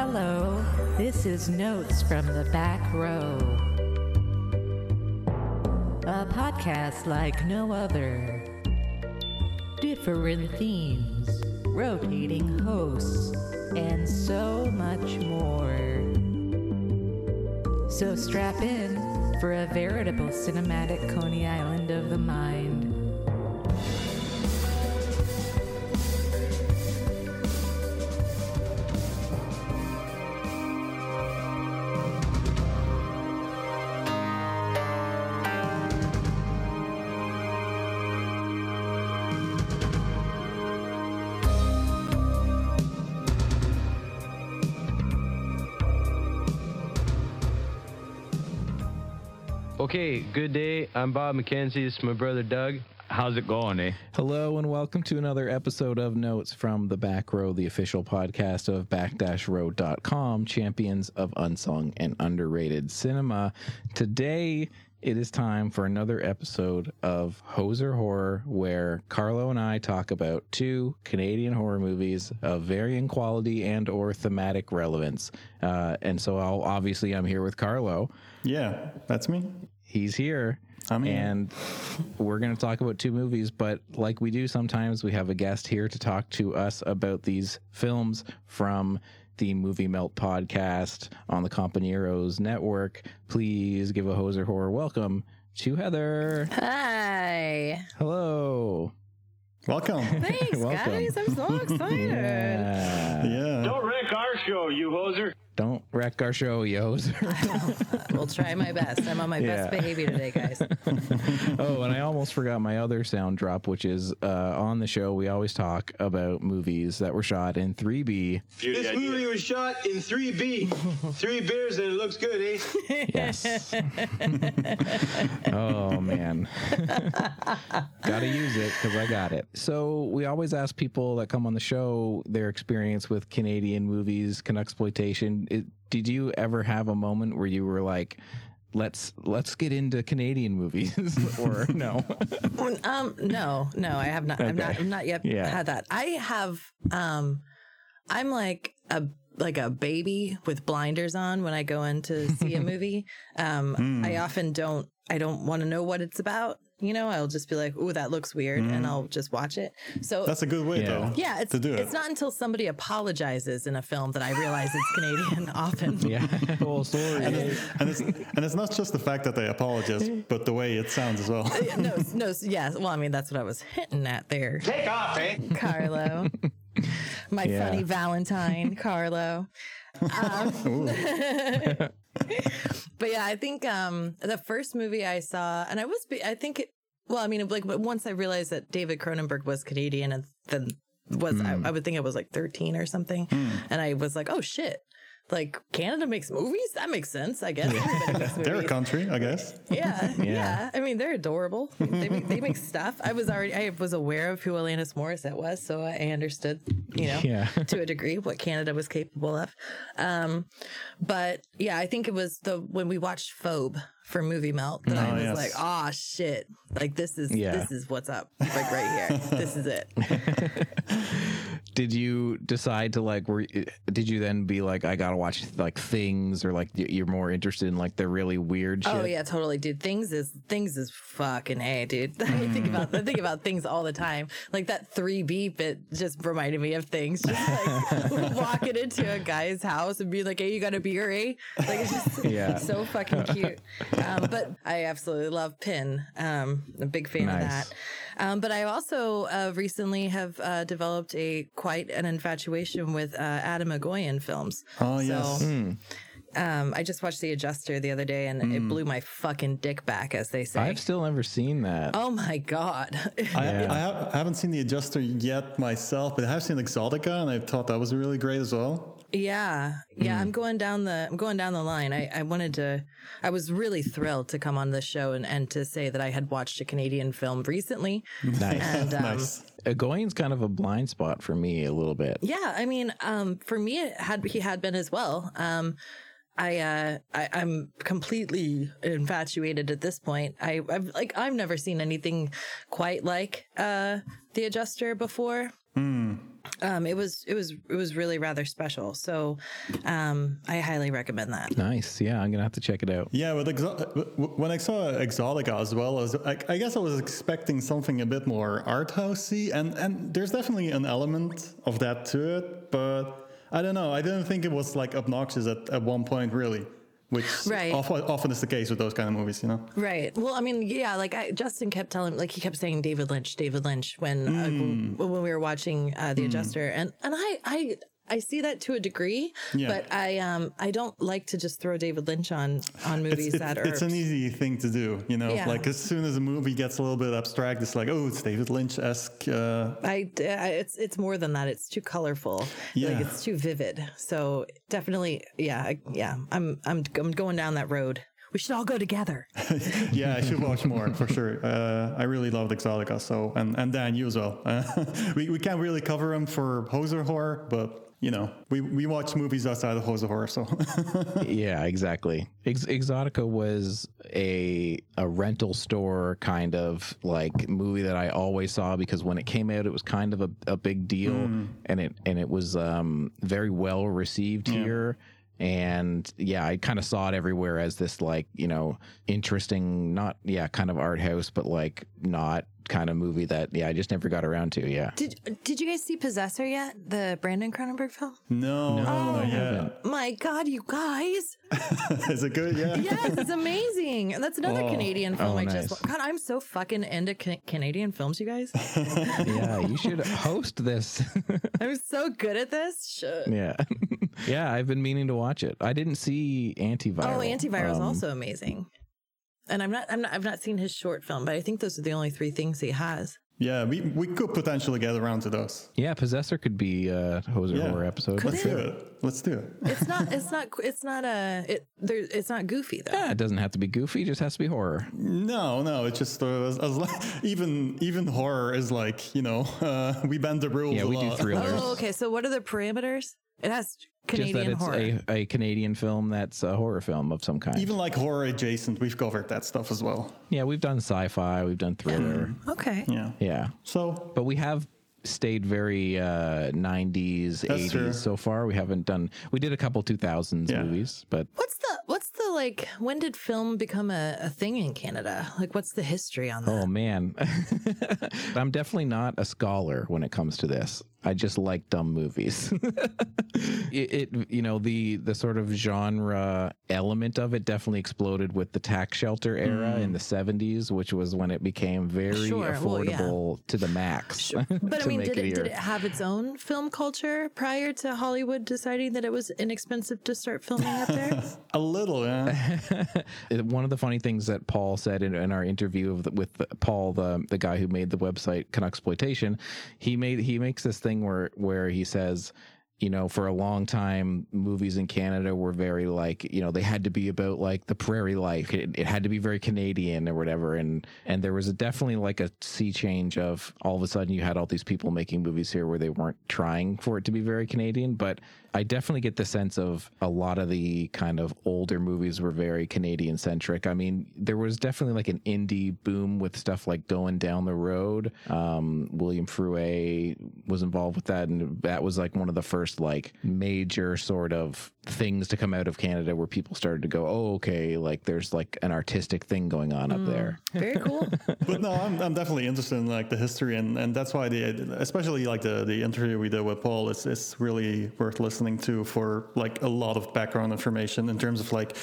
Hello, this is Notes from the Back Row. A podcast like no other. Different themes, rotating hosts, and so much more. So strap in for a veritable cinematic Coney Island of the mind. Good day. I'm Bob McKenzie. This is my brother Doug. How's it going, eh? Hello and welcome to another episode of Notes from the Back Row, the official podcast of back-row.com, champions of unsung and underrated cinema. Today it is time for another episode of Hoser Horror, where Carlo and I talk about two Canadian horror movies of varying quality and or thematic relevance. Uh, and so I'll, obviously I'm here with Carlo. Yeah, that's me. He's here. I'm here. And we're going to talk about two movies, but like we do sometimes, we have a guest here to talk to us about these films from the Movie Melt podcast on the Companeros network. Please give a hoser horror welcome to Heather. Hi. Hello. Welcome. Thanks, Welcome. guys. I'm so excited. Yeah. yeah. Don't wreck our show, you hoser. Don't wreck our show, yos. We'll try my best. I'm on my Yeah. best behavior today, guys. oh, and I almost forgot my other sound drop, which is uh, on the show. We always talk about movies that were shot in 3B. Beauty This idea. movie was shot in 3B. Three beers and it looks good, eh? Yes. oh man. Gotta use it because I got it. So we always ask people that come on the show their experience with Canadian movies, exploitation. It, did you ever have a moment where you were like, "Let's let's get into Canadian movies," or no? Um, no, no, I have not. I'm not. I'm not yet Yeah. had that. I have. Um, I'm like a like a baby with blinders on when I go in to see a movie. Um, I often don't. I don't want to know what it's about. You know, I'll just be like, "Ooh, that looks weird," and I'll just watch it. So That's a good way, Yeah. though. Yeah, it's to do it. it's not until somebody apologizes in a film that I realize it's Canadian. Often, yeah. Full story. and, it's, and, it's, and it's not just the fact that they apologize, but the way it sounds as well. Yeah, no, no, s- yes. Well, I mean, that's what I was hinting at there, Take off, eh? Carlo. My Yeah. funny Valentine, Carlo. Um, but yeah, I think um, the first movie I saw, and I was, be- I think, it, well, I mean, like but once I realized that David Cronenberg was Canadian, and then was I, I would think I was like thirteen or something, and I was like, oh shit. Like Canada makes movies? That makes sense, I guess. Makes They're a country, I guess. Yeah, Yeah. yeah, I mean, they're adorable. They make, they make stuff. I was already, I was aware of who Alanis Morissette was, so I understood, you know, Yeah. to a degree what Canada was capable of. Um, but yeah, I think it was the when we watched Phobe for Movie Melt that I Oh, was yes. like, ah, shit, like this is Yeah. this is what's up, like right here. this is it. did you decide to like? Were did you then be like, I gotta watch like things, or like you're more interested in like the really weird shit? Oh yeah, totally, dude. Things is things is fucking a, dude. I think about I think about things all the time. Like that three beep, it just reminded me of things. Just like walking into a guy's house and being like, "Hey, you got a beer, eh?" Like it's just Yeah. so fucking cute. Um, but I absolutely love Pin. Um, I'm a big fan of that. Um, but I also uh, recently have uh, developed a quite an infatuation with uh, Atom Egoyan films. Oh, yes. So, um, I just watched The Adjuster the other day, and it blew my fucking dick back, as they say. I've still never seen that. oh my god! I, I, have, I haven't seen The Adjuster yet myself, but I have seen Exotica, and I thought that was really great as well. Yeah, yeah. I'm going down the I'm going down the line. I, I wanted to. I was really thrilled to come on this show and, and to say that I had watched a Canadian film recently. Nice. And um, nice. Egoyan's kind of a blind spot for me a little bit. Yeah, I mean, um, for me, it had he had been as well. Um, I, uh, I I'm completely infatuated at this point. I I've like I've never seen anything quite like uh the adjuster before. Um, it was it was it was really rather special. So um, I highly recommend that. Nice. Yeah, I'm gonna have to check it out. Yeah, with Exo- when I saw Exotica as well, I, was, I, I guess I was expecting something a bit more art housey, and and there's definitely an element of that to it, but I don't know. I didn't think it was like obnoxious at, at one point, really, which Right. often, often is the case with those kind of movies, you know. Right. Well, I mean, yeah, like I, Justin kept telling, like he kept saying David Lynch, David Lynch when uh, when when we were watching uh, The Adjuster, and and I I. I see that to a degree, Yeah. but I um I don't like to just throw David Lynch on on movies It's, it's, that are it's an easy thing to do, you know. Yeah. Like as soon as a movie gets a little bit abstract, it's like, oh, it's David Lynch esque. Uh, I, I- it's it's more than that. It's too colorful. Yeah. Like it's too vivid. So definitely, yeah, I, yeah. I'm I'm I'm going down that road. We should all go together. yeah, I should watch more for sure. Uh, I really loved Exotica, so and and Dan, you as well. Uh, we we can't really cover him for Hoser horror, but you know, we we watch movies outside of Hoser horror, so yeah, exactly. Ex- Exotica was a a rental store kind of like movie that I always saw because when it came out, it was kind of a, a big deal, and it and it was um, very well received here. And yeah, I kind of saw it everywhere as this like you know interesting, not yeah, kind of art house, but like not kind of movie that yeah, I just never got around to. Yeah. Did Did you guys see Possessor yet? The Brandon Cronenberg film. no, no, no, yeah. My God, you guys! Is it good? Yeah. Yes, it's amazing. And that's another Canadian film Oh, I nice. just. God, I'm so fucking into ca- Canadian films, you guys. yeah, you should host this. I'm so good at this. Shit. yeah. yeah, I've been meaning to watch it. I didn't see Antiviral. Oh, Antiviral is Um, also amazing. And I'm not, I'm not, I've not seen his short film, but I think those are the only three things he has. Yeah, we we could potentially get around to those. Yeah, Possessor could be a Hoser Yeah. horror episode. Could Let's do it. Let's do it. It's not, it's not, it's not a, it, there, it's not goofy though. Yeah, it doesn't have to be goofy; it just has to be horror. No, no, it's just uh, as, as even even horror is like you know uh, we bend the rules. Yeah, a we do lot. thrillers. Oh, okay. So what are the parameters? It has just that Canadian it's horror. a, a Canadian film that's a horror film of some kind. Even like horror adjacent, we've covered that stuff as well. yeah, we've done sci-fi, we've done thriller. okay. Yeah. Yeah, So but we have stayed very uh 90s 80s true. so far we haven't done we did a couple 2000s Yeah. movies but What's the, what's the like, when did film become a, a thing in Canada? Like, what's the history on that? Oh man, I'm definitely not a scholar when it comes to this. I just like dumb movies. it, it, you know, the the sort of genre element of it definitely exploded with the tax shelter era in mm. the 70s, which was when it became very Sure, well, yeah. affordable to the max. But I mean, did it, here. did it have its own film culture prior to Hollywood deciding that it was inexpensive to start filming up there? a little, yeah. One of the funny things that Paul said in, in our interview of the, with the, Paul, the the guy who made the website Canucksploitation, he made he makes this thing where where he says. You know, for a long time, movies in Canada were very like, you know, they had to be about like the prairie life. It, it had to be very Canadian or whatever. And and there was a, definitely like a sea change of all of a sudden you had all these people making movies here where they weren't trying for it to be very Canadian. But I definitely get the sense of a lot of the kind of older movies were very Canadian centric. I mean, there was definitely like an indie boom with stuff like Going Down the Road. Um, William Fruet was involved with that, and that was like one of the first like major sort of things to come out of Canada where people started to go, oh, okay, like there's like an artistic thing going on up there. Very cool. but no, I'm, I'm definitely interested in like the history, and, and that's why the especially like the the interview we did with Paul is is really worth listening to for like a lot of background information in terms of like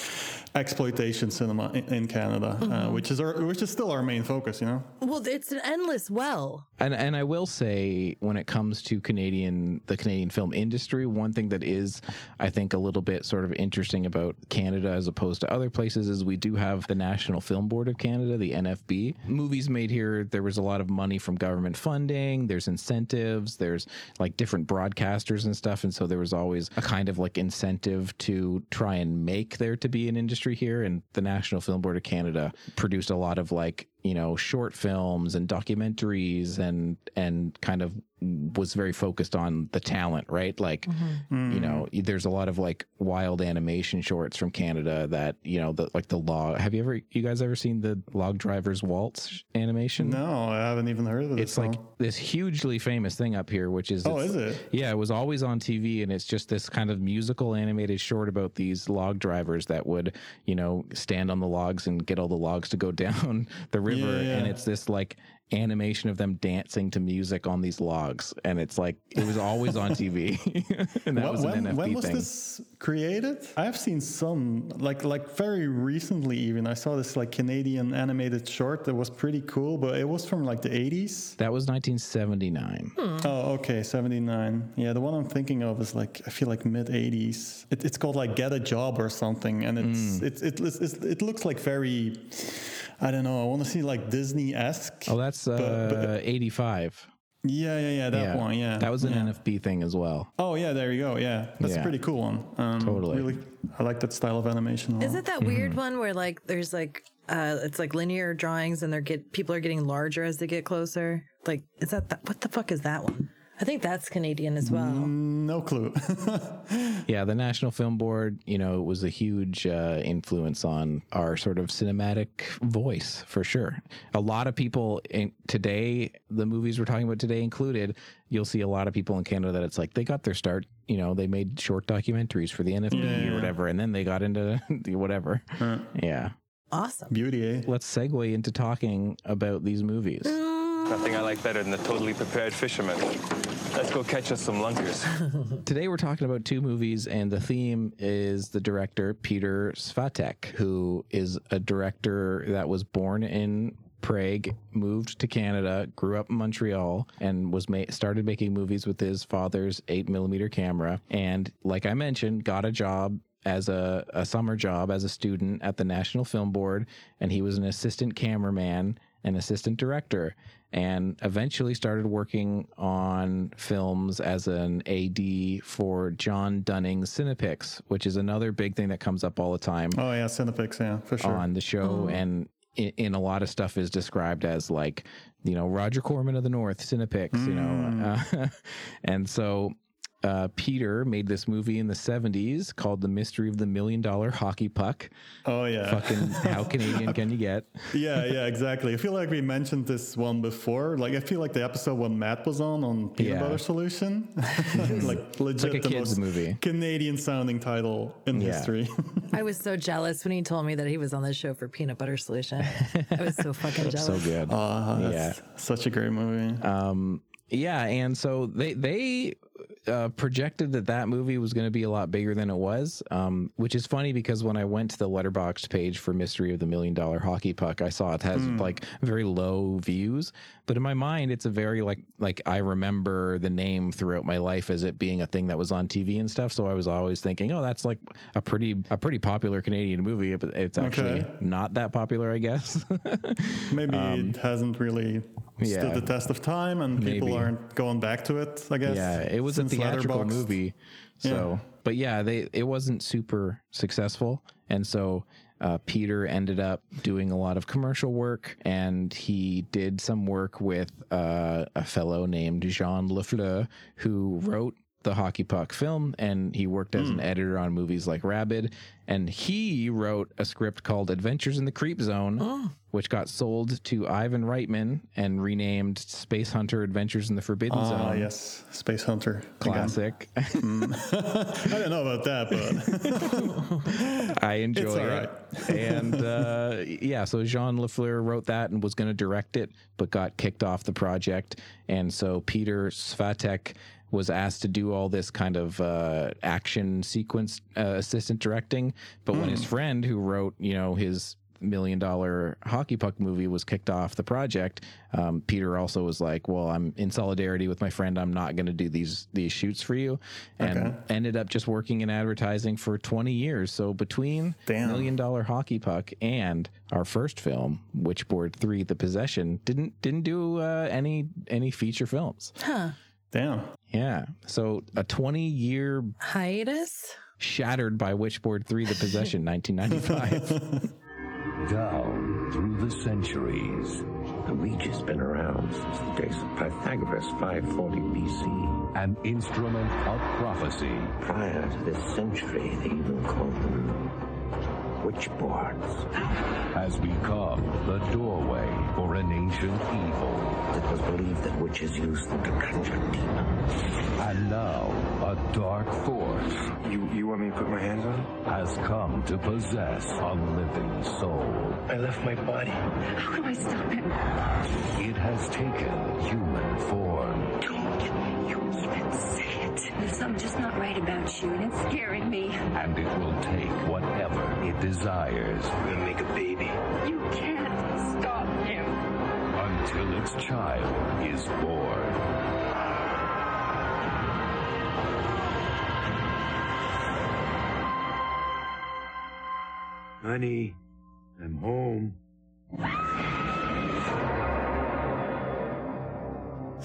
exploitation cinema in, in Canada, uh, which is our which is still our main focus, you know. well, it's an endless well. And and I will say when it comes to Canadian the Canadian film industry, one thing that is I think a little bit sort of interesting about Canada as opposed to other places is we do have the National Film Board of Canada, the NFB. Movies made here, there was a lot of money from government funding, there's incentives, there's like different broadcasters and stuff and so there was always a kind of like incentive to try and make there to be an industry here and the National Film Board of Canada produced a lot of like you know short films and documentaries and and kind of was very focused on the talent right like mm-hmm. you know mm. there's a lot of like wild animation shorts from canada that you know the like the log have you ever you guys ever seen the log drivers waltz animation No, I haven't even heard of it. it's like this hugely famous thing up here which is Oh, is it? yeah it was always on tv and it's just this kind of musical animated short about these log drivers that would you know stand on the logs and get all the logs to go down the river Yeah, and it's this like animation of them dancing to music on these logs and it's like it was always on tv and that When- was an when, nfb when was thing this created? I have seen some, like like very recently even. I saw this like Canadian animated short that was pretty cool, but it was from like the 80s. that was 1979 hmm. Oh, okay, 79. Yeah, the one I'm thinking of is like I feel like mid 80s. It, it's called like Get a Job or something, and it's hmm. it, it it it's, it looks like very. I don't know. I want to see like Disney esque. oh that's uh but- 85 yeah, yeah, yeah. That one. Yeah, that was an yeah. nfb thing as well Oh yeah, there you go. Yeah, that's Yeah. a pretty cool one. Um, Totally. Really, I like that style of animation. a Is lot. it that weird one where like there's like uh it's like linear drawings and they're get people are getting larger as they get closer? Like is that th- what the fuck is that one? I think that's Canadian as well. No clue. Yeah, the National Film Board, you know, was a huge uh, influence on our sort of cinematic voice for sure. A lot of people in, today, the movies we're talking about today included, you'll see a lot of people in Canada that it's like they got their start, you know, they made short documentaries for the NFB or whatever, and then they got into the whatever. Yeah. Awesome. Beauty, eh? Let's segue into talking about these movies. Nothing I like better than the totally prepared fisherman. Let's go catch us some lunkers. Today we're talking about two movies, and the theme is the director Peter Svatek, who is a director that was born in Prague, moved to Canada, grew up in Montreal, and was ma- started making movies with his father's eight millimeter camera. And like I mentioned, got a job as a, a summer job as a student at the National Film Board, and he was an assistant cameraman and assistant director and eventually started working on films as an AD for John Dunning's Cinepix, which is another big thing that comes up all the time Oh yeah, Cinepix, yeah, for sure. on the show. And in, in a lot of stuff is described as like you know Roger Corman of the North Cinepix you know. Uh, and so uh, Peter made this movie in the 70s called The Mystery of the Million Dollar Hockey Puck. Oh yeah, Fucking how Canadian can you get? yeah, yeah, exactly. I feel like we mentioned this one before. Like I feel like the episode when Matt was on on Peanut Yeah. Butter Solution, like legit like a the kids' most movie. Canadian sounding title in Yeah. history. I was so jealous when he told me that he was on the show for Peanut Butter Solution. I was so fucking jealous. So good. That's Yeah. such a great movie. Um, yeah, and so they they uh, projected that that movie was going to be a lot bigger than it was, um, which is funny because when I went to the letterboxd page for Mystery of the Million Dollar Hockey Puck, I saw it has like very low views, but in my mind, it's a very like like I remember the name throughout my life as it being a thing that was on TV and stuff. So I was always thinking, oh, that's like a pretty a pretty popular Canadian movie, but it's actually Okay. not that popular, I guess. Maybe it hasn't really stood um, the test of time, and people Maybe. aren't going back to it. I guess. Yeah, it was a theatrical movie. So, but yeah, they it wasn't super successful, and so uh, Peter ended up doing a lot of commercial work, and he did some work with uh, a fellow named Jean Lafleur, who wrote the hockey puck film and he worked as an editor on movies like rabid. And he wrote a script called adventures in the creep zone which got sold to ivan reitman and renamed space hunter adventures in the forbidden Ah, zone. yes, Space Hunter. Classic. I don't know about that, but I enjoy It's all it. and uh, yeah, so Jean Lafleur wrote that and was going to direct it, but got kicked off the project. And so Peter Svatek was asked to do all this kind of uh, action sequence uh, assistant directing. But when his friend who wrote, you know, his million dollar hockey puck movie was kicked off the project um, peter also was like well i'm in solidarity with my friend i'm not going to do these these shoots for you and Okay. ended up just working in advertising for 20 years so between Damn. million dollar hockey puck and our first film witchboard 3 the possession didn't didn't do uh, any any feature films damn. yeah so a 20 year Hiatus? shattered by witchboard 3 the possession 1995 Down through the centuries. The Ouija's been around since the days of Pythagoras, 540 BC. An instrument of prophecy. Prior to this century, they even called them witchboards. Has become the doorway for an ancient evil. It was believed that witches used them to conjure demons. And now, a dark force. You, you want me to put my hands on it? Has come to possess a living soul. I left my body. How do I stop him? It has taken human form. There's something just not right about you, and it's scaring me. And it will take whatever it desires. We're gonna make a baby. You can't stop him. Until its child is born. Honey, I'm home.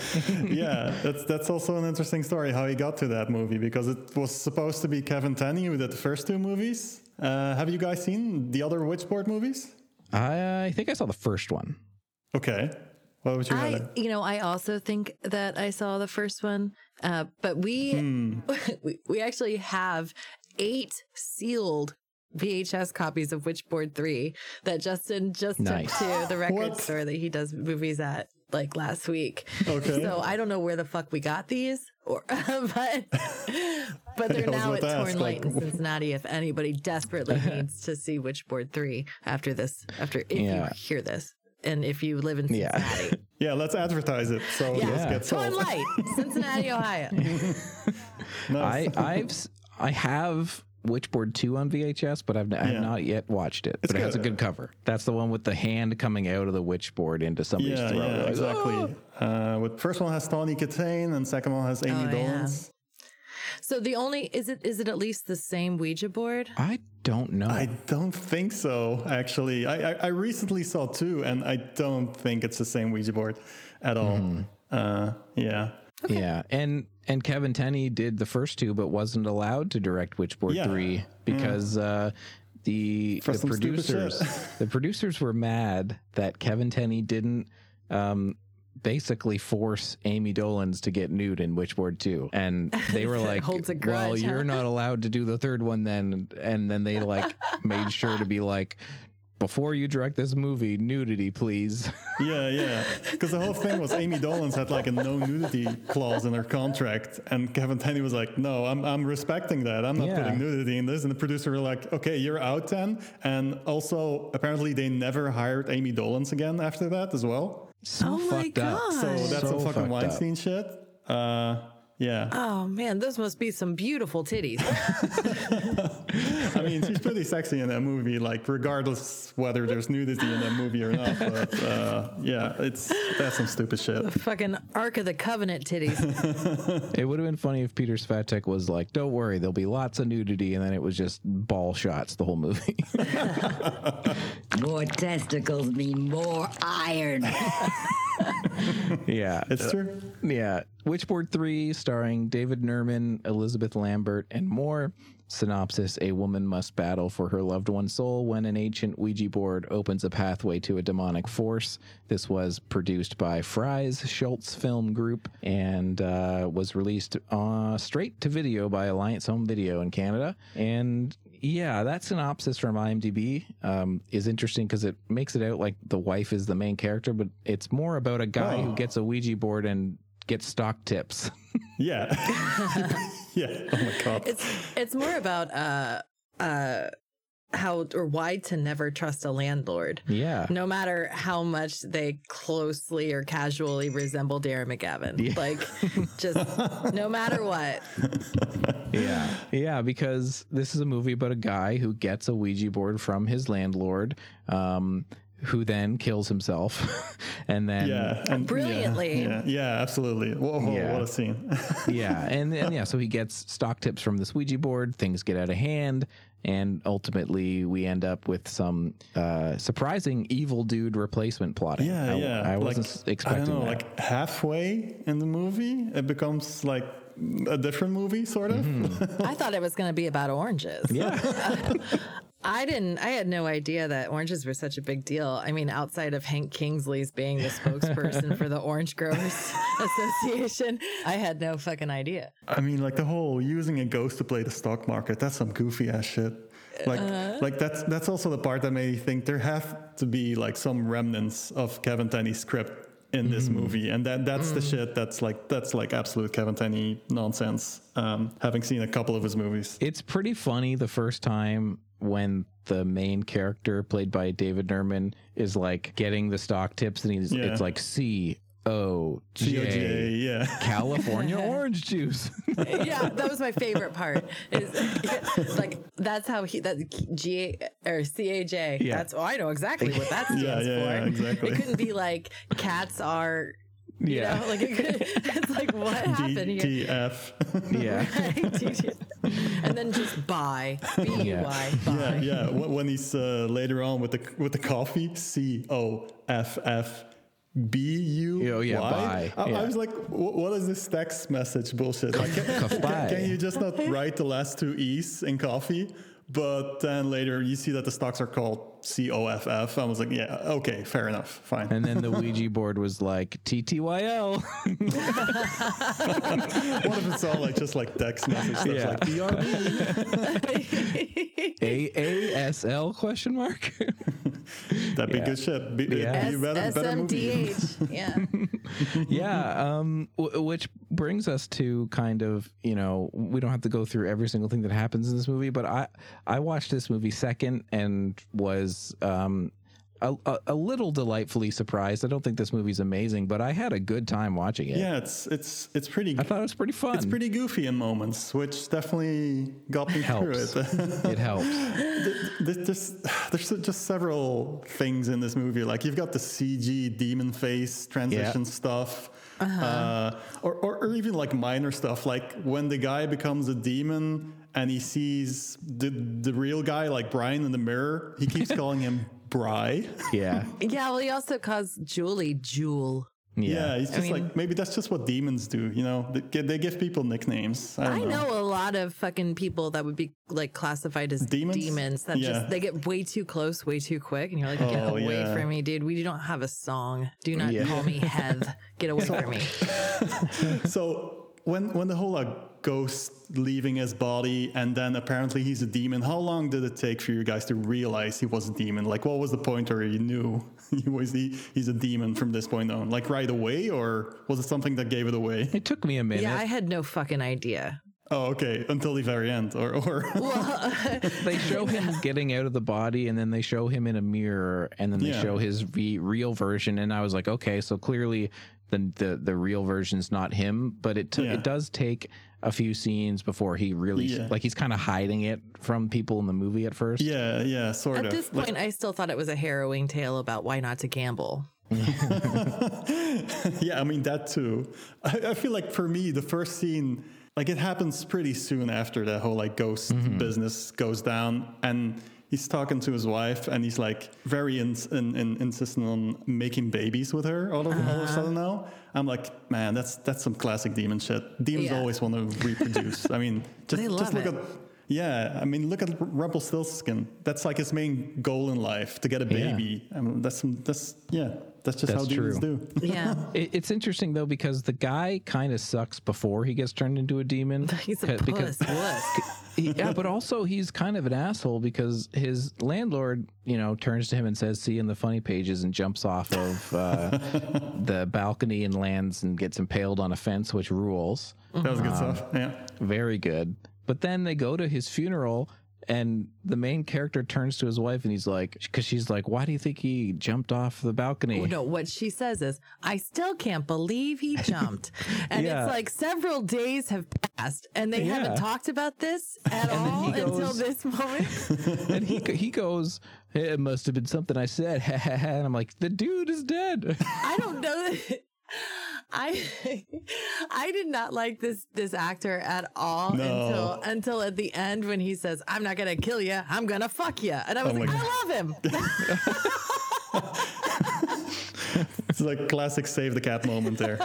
yeah, that's that's also an interesting story how he got to that movie because it was supposed to be Kevin Tenney who did the first two movies. Uh, have you guys seen the other Witchboard movies? I, I think I saw the first one. Okay, what would you I, rather? you know, I also think that I saw the first one, uh, but we, we we actually have eight sealed VHS copies of Witchboard Three that Justin just Nice. took to the record What? store that he does movies at like last week. Okay. So I don't know where the fuck we got these, or but but they're now at Torn ask, Light in Cincinnati. If anybody desperately needs to see Witchboard Three after this, after if Yeah. you hear this. And if you live in Yeah. Cincinnati, Yeah, let's advertise it. So Yeah. let's get Torn sold. Light, Cincinnati, Ohio. I I've s- I have Witchboard 2 on VHS, but I've, I've Yeah. not yet watched it. It's but it has a good. good cover. That's the one with the hand coming out of the witchboard into somebody's Yeah, throat. yeah, Like, exactly. Uh, with first one has Tawny Kitaen and second one has Ami Oh, yeah. Dolenz. So the only is it is it at least the same Ouija board? I don't know. I don't think so, actually. I, I, I recently saw two, and I don't think it's the same Ouija board at all. Mm-hmm. Uh, yeah. Yeah, and and Kevin Tenney did the first two, but wasn't allowed to direct Witchboard Yeah. three because uh, the For the producers the producers were mad that Kevin Tenney didn't um, basically force Ami Dolenz to get nude in Witchboard two, and they were like, a "Well, huh?" you're not allowed to do the third one then," and then they like made sure to be like. Before you direct this movie, nudity, please. Yeah, yeah. Because the whole thing was Ami Dolenz had like a no nudity clause in her contract, and Kevin Tenney was like, "No, I'm I'm respecting that. I'm not Yeah. putting nudity in this." And the producer were like, "Okay, you're out then." And also, apparently, they never hired Ami Dolenz again after that as well. So Oh my fucked up. God. So that's So some fucked fucking up. Weinstein shit. Uh, yeah. Oh man, those must be some beautiful titties. I mean, she's pretty sexy in that movie, like regardless whether there's nudity in that movie or not. But uh, yeah, it's that's some stupid shit. The Fucking Ark of the Covenant titties. It would have been funny if Peter Svatek was like, "Don't worry, there'll be lots of nudity," and then it was just ball shots the whole movie. More testicles mean more iron. Yeah, It's true. yeah. Witchboard three, starring David Nerman, Elizabeth Lambert, and more. Synopsis: A woman must battle for her loved one's soul when an ancient Ouija board opens a pathway to a demonic force. This was produced by Fries Schultz Film Group and uh, was released uh, straight to video by Alliance Home Video in Canada. And yeah, that synopsis from IMDb um, is interesting because it makes it out like the wife is the main character, but it's more about a guy who Oh. gets a Ouija board and gets stock tips. Yeah. yeah. Oh my god. it's it's more about uh uh how or why to never trust a landlord. yeah. No matter how much they closely or casually resemble Darren McGavin. Yeah. Like just no matter what. Yeah. Yeah, because this is a movie about a guy who gets a Ouija board from his landlord, um, who then kills himself. and then yeah. And, Brilliantly. Yeah, yeah, yeah, absolutely. Whoa, Yeah. what a scene. yeah, and, and yeah, so he gets stock tips from this Ouija board. Things get out of hand, and ultimately we end up with some uh, surprising evil dude replacement plotting. yeah, I, yeah. I wasn't I expecting don't know, that. like halfway in the movie, it becomes like a different movie, sort of. Mm-hmm. I thought it was gonna be about oranges. yeah, I didn't. I had no idea that oranges were such a big deal. I mean, outside of Hank Kingsley's being the spokesperson for the Orange Growers Association, I had no fucking idea. I mean, like the whole using a ghost to play the stock market. That's some goofy ass shit. Like, Uh-huh. like that's that's also the part that made me think there have to be like some remnants of Kevin Tenney's script in this movie, and that that's the shit that's like that's like absolute Kevin Tenney nonsense. Um, having seen a couple of his movies, It's pretty funny the first time when the main character played by David Nerman is like getting the stock tips and he's Yeah. it's like C O COJ, yeah. California orange juice. yeah, that was my favorite part. Is like that's how he that G or C A J. Yeah. That's oh, I know exactly what that stands Yeah, yeah, for. yeah, exactly. It couldn't be like cats are. You Yeah. know, like it could, it's like what happened here? DTF. yeah. and then just buy B U Yeah. Y Yeah, yeah. When when he's uh, later on with the with the coffee, C O F F B U Oh, yeah, Y. bye. I, I was like, "Wh- what is this text message bullshit? Like, can, can, can you just not write the last two E's in coffee? But then later you see that the stocks are called C O F F. I was like, yeah, okay, fair enough, fine. And then the Ouija board was like TTYL. what if it's all like just like text message stuff Yeah. like BRB? AASL question mark. That'd be Yeah. good shit. Be, Yeah. be better, better movie. Yeah. yeah um w- which brings us to kind of you know we don't have to go through every single thing that happens in this movie but i i watched this movie second and was um a, a, a little delightfully surprised i don't think this movie's amazing but i had a good time watching it Yeah, it's it's it's pretty. i thought it was pretty fun It's pretty goofy in moments, which definitely got me helps through it. it helps there's just there's just several things in this movie. Like you've got the CG demon face transition stuff, uh or, or or even like minor stuff. Like when the guy becomes a demon and he sees the the real guy, like Brian, in the mirror, he keeps calling him Bry. yeah Yeah. Well, he also calls Julie Jewel. Yeah, he's I just mean- like maybe that's just what demons do. You know, they, gi- they give people nicknames. I, don't I know a lot of fucking people that would be like classified as Demons? demons, that Yeah. just they get way too close, way too quick, and you're like, get Oh, away yeah. from me, dude. We don't have a song. Do not Yeah. call me Heath. Get away from me. So when when the whole like ghost leaving his body and then apparently he's a demon, how long did it take for you guys to realize he was a demon? Like what was the point where you knew he was he, he's a demon from this point on? Like right away or was it something that gave it away? it took me a minute Yeah, I had no fucking idea. Oh, okay. Until the very end. Or or well, they show him getting out of the body and then they show him in a mirror and then they Yeah. show his v- real version and i was like okay so clearly the the, the real version's not him but it took Yeah. it does take a few scenes before he really Yeah. like he's kind of hiding it from people in the movie at first yeah, yeah, sort At of. At this Like- point, I still thought it was a harrowing tale about why not to gamble. yeah, I mean that too. I, I feel like for me, the first scene, like it happens pretty soon after that whole like ghost mm-hmm. business goes down, and he's talking to his wife, and he's like very ins in, in, insistent on making babies with her. All of, all of a sudden uh-huh. now, I'm like, man, that's that's some classic demon shit. Demons Yeah. always want to reproduce. I mean, just just look it. at. Yeah, I mean, look at Rumpelstiltskin. That's like his main goal in life to get a Yeah. baby. I mean, that's some, that's yeah, that's just That's how demons true. do. Yeah. It, it's interesting though because the guy kind of sucks before he gets turned into a demon. He's a Ca- puss. because- wuss. He- yeah, but also he's kind of an asshole because his landlord, you know, turns to him and says, "See you in the funny pages," and jumps off of uh, the balcony and lands and gets impaled on a fence, which rules. That was good Um, stuff. Yeah. Very good. But then they go to his funeral. And the main character turns to his wife and he's like, because she's like, why do you think he jumped off the balcony? No, what she says is, I still can't believe he jumped. And Yeah. it's like several days have passed and they Yeah. haven't talked about this at all he until this moment. and he he goes, it must have been something I said. and I'm like, the dude is dead. I don't know that. I I did not like this this actor at all No. until until at the end when he says I'm not gonna kill you I'm gonna fuck you and I was Oh like God. I love him It's like classic save the cat moment there.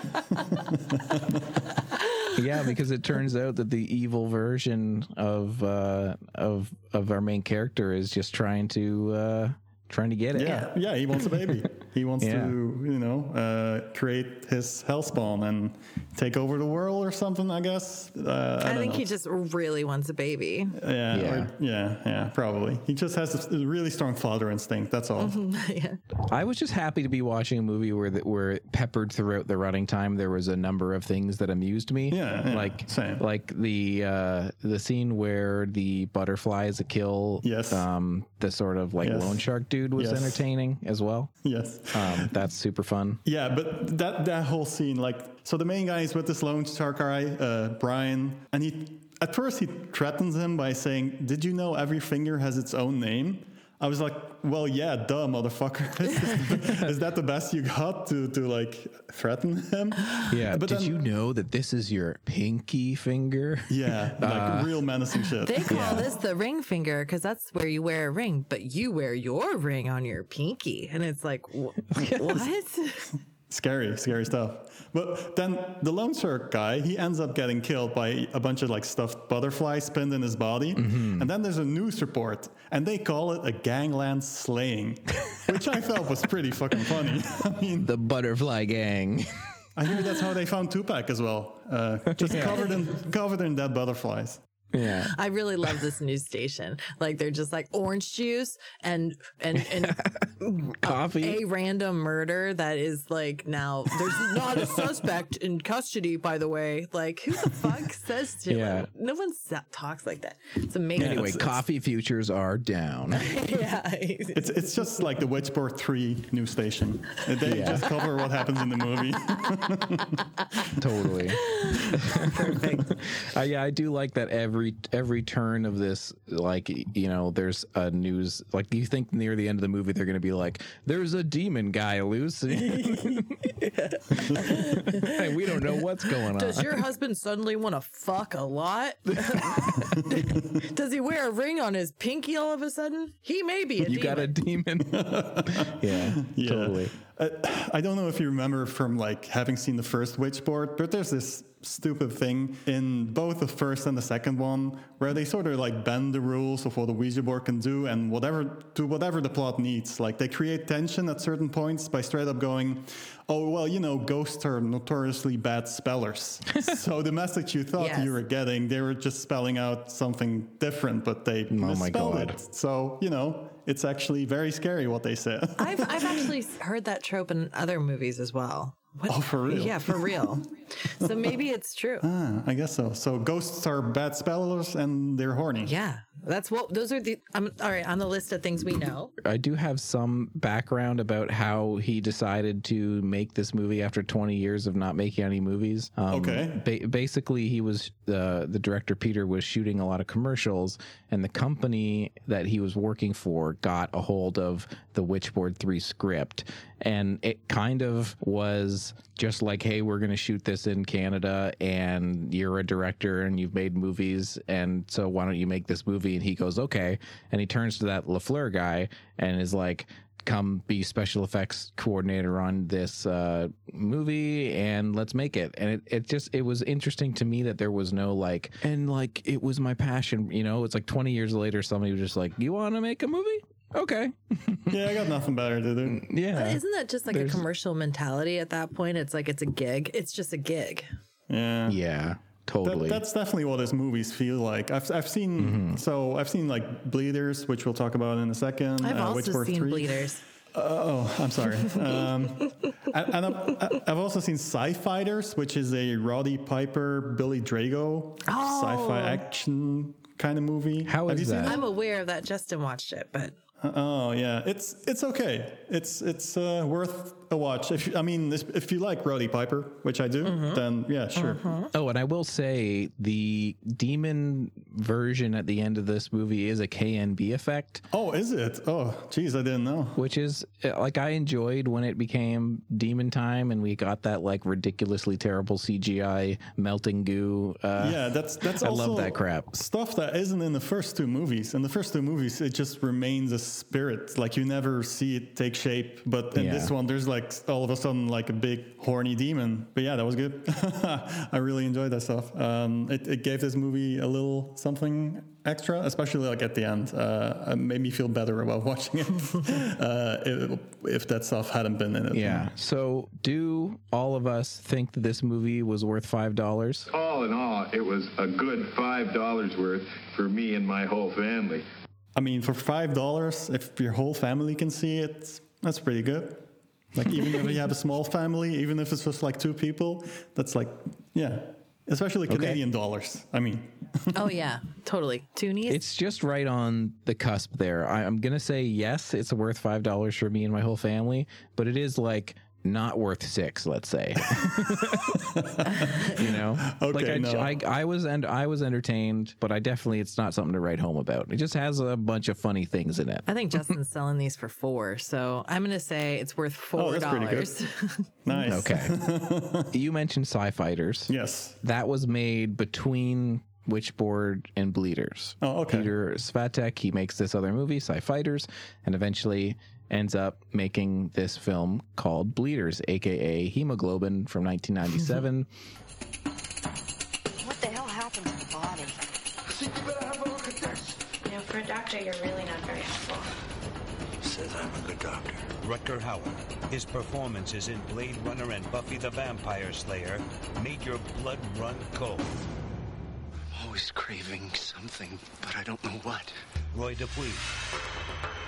yeah, because it turns out that the evil version of uh, of of our main character is just trying to uh, trying to get it. Yeah, yeah, he wants a baby. He wants Yeah. to, you know, uh, create his hellspawn and take over the world or something. I guess. Uh, I, I, think know. he just really wants a baby. Yeah, Yeah. yeah, yeah, yeah, probably. He just has a really strong father instinct. That's all. yeah. I was just happy to be watching a movie where that where peppered throughout the running time there was a number of things that amused me. Yeah, yeah, like same. like the uh, the scene where the butterfly is a kill. Yes. Um, the sort of like Yes. loan shark dude was Yes. entertaining as well. Yes. Um, that's super fun. Yeah, but that that whole scene, like, so the main guy is with this lone guy, uh, Brian, and he at first he threatens him by saying, "Did you know every finger has its own name?" I was like, "Well, yeah, duh, motherfucker. is, is that the best you got to to like threaten him?" Yeah. but Did then- you know that this is your pinky finger? Yeah, like uh, real menacing shit. They call this the ring finger because that's where you wear a ring, but you wear your ring on your pinky. And it's like, wh- what? Scary, scary stuff. But then the loan shark guy, he ends up getting killed by a bunch of like stuffed butterflies pinned in his body. And then there's a news report, and they call it a gangland slaying, which I felt was pretty fucking funny. I mean, The butterfly gang. I hear that's how they found Tupac as well, uh, just covered in covered in dead butterflies. Yeah. I really love this news station. Like they're just like orange juice and and and Coffee. a random murder that is like now there's not a suspect in custody. By the way, like who the fuck says to? Yeah. Like, no one sa- talks like that. It's amazing. Anyway, it's- it's- coffee futures are down. yeah. It's it's just like the Witchboard Three news station. They just cover what happens in the movie. totally. Perfect. Uh, yeah, I do like that every every turn of this, like you know, there's a news. Like you think near the end of the movie, they're going to be like, "There's a demon guy loose," and we don't know what's going Does on. your husband suddenly want to fuck a lot? Does he wear a ring on his pinky all of a sudden? He may be a you got a demon. demon. yeah, Yeah. totally. Uh, I don't know if you remember from like having seen the first Witchboard, but there's this stupid thing in both the first and the second one where they sort of like bend the rules of what a Ouija board can do and whatever do whatever the plot needs. Like they create tension at certain points by straight up going, "Oh well, you know, ghosts are notoriously bad spellers." so the message you thought Yes. you were getting, they were just spelling out something different, but they my misspelled God. it. So you know, it's actually very scary what they said. I've I've actually heard that trope in other movies as well. What? Oh, for real? Yeah, for real. so maybe it's true. Ah, I guess so. So ghosts are bad spellers and they're horny. yeah, that's what. Those are the. I'm all right on the list of things we know. I do have some background about how he decided to make this movie after 20 years of not making any movies. Um, Okay. Ba- basically, he was uh, the director Peter was shooting a lot of commercials, and the company that he was working for got a hold of the Witchboard 3 script, and it kind of was just like, "Hey, we're going to shoot this in Canada, and you're a director and you've made movies, and so why don't you make this movie?" And he goes, "Okay," and he turns to that Lafleur guy and is like come be special effects coordinator on this uh, movie and let's make it. And it, it just it was interesting to me that there was no like and like it was my passion you know? It's like 20 years later somebody was just like you want to make a movie okay Yeah, I got nothing better to do. yeah Isn't that just like a commercial mentality at that point? It's like it's a gig. It's just a gig. Yeah. yeah totally That, that's definitely what his movies feel like. I've, I've seen Mm-hmm. so I've seen like Bleeders, which we'll talk about in a second. I've uh, also Witchboard seen 3. bleeders. Oh, I'm sorry. um, and and I've, I've also seen Sci Fighters, which is a Roddy Piper, Billy Drago Oh. sci-fi action kind of movie. How Have is you seen that? I'm aware of that. Justin watched it, but Oh yeah, it's it's okay. It's it's uh, worth a watch. If you- I mean, if, if you like Roddy Piper, which I do, then yeah, sure. oh and i will say the demon version at the end of this movie is a knb effect Oh, is it? Oh, geez, I didn't know. which is uh, like I enjoyed when it became demon time and we got that like ridiculously terrible CGI melting goo. Uh, yeah, that's that's. I also love that crap. Stuff that isn't in the first two movies. In the first two movies, it just remains a spirit. Like you never see it take shape. But in Yeah. this one, there's like like all of a sudden like a big horny demon. But yeah, that was good. I really enjoyed that stuff. Um, it, it gave this movie a little something extra, especially like at the end. Uh, it made me feel better about watching it uh, if, if that stuff hadn't been in it. Yeah. So, do all of us think that this movie was worth five dollars? All in all, it was a good five dollars worth for me and my whole family. I mean, for five dollars, if your whole family can see it, that's pretty good. Like even if you have a small family, even if it's just like two people, that's like yeah, especially Canadian dollars. I mean, oh yeah, totally. Toonies. It's just right on the cusp there. I, I'm gonna say yes, it's worth five dollars for me and my whole family, but it is like not worth six, let's say. you know, Okay, like I, no. I, I was and I was entertained, but I definitely it's not something to write home about. It just has a bunch of funny things in it. I think Justin's selling these for four, so I'm gonna say it's worth Oh, four that's pretty good. dollars. nice. Okay. you mentioned Sci Fighters. Yes. That was made between Witchboard and Bleeders. Oh, okay. Peter Svatek, he makes this other movie, Sci Fighters, and eventually ends up making this film called Bleeders, aka Hemoglobin from 1997. What the hell happened to the body? I think you better have a look at this. You know, for a doctor, you're really not very helpful. Says I'm a good doctor. Rutger Hauer. His performances in Blade Runner and Buffy the Vampire Slayer made your blood run cold. Always craving something, but I don't know what. Roy Dupuis.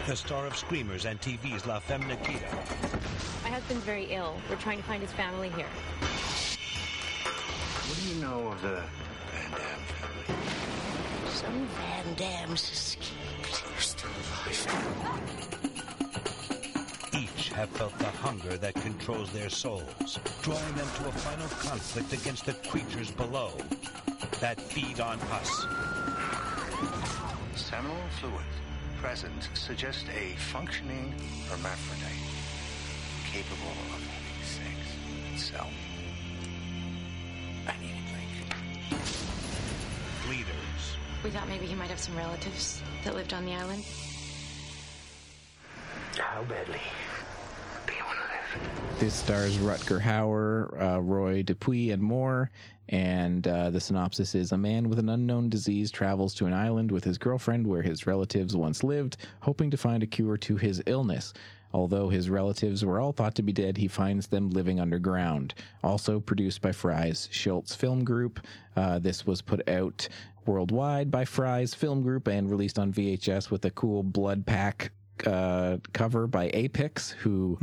The star of Screamers and TV's La Femme Nikita. My husband's very ill. We're trying to find his family here. What do you know of the Van Damme family? Some Van Dams escaped. They're still alive. Each have felt the hunger that controls their souls, drawing them to a final conflict against the creatures below that feed on us. Seminal fluid present suggests a functioning hermaphrodite capable of having sex itself. I need a drink. Bleeders. We thought maybe he might have some relatives that lived on the island. How badly do you want to live? This stars Rutger Hauer, uh, Roy Dupuis, and more. And uh, the synopsis is a man with an unknown disease travels to an island with his girlfriend where his relatives once lived, hoping to find a cure to his illness. Although his relatives were all thought to be dead, he finds them living underground. Also produced by Fries Schultz Film Group. Uh, this was put out worldwide by Fries Film Group and released on VHS with a cool blood pack uh, cover by Apex, who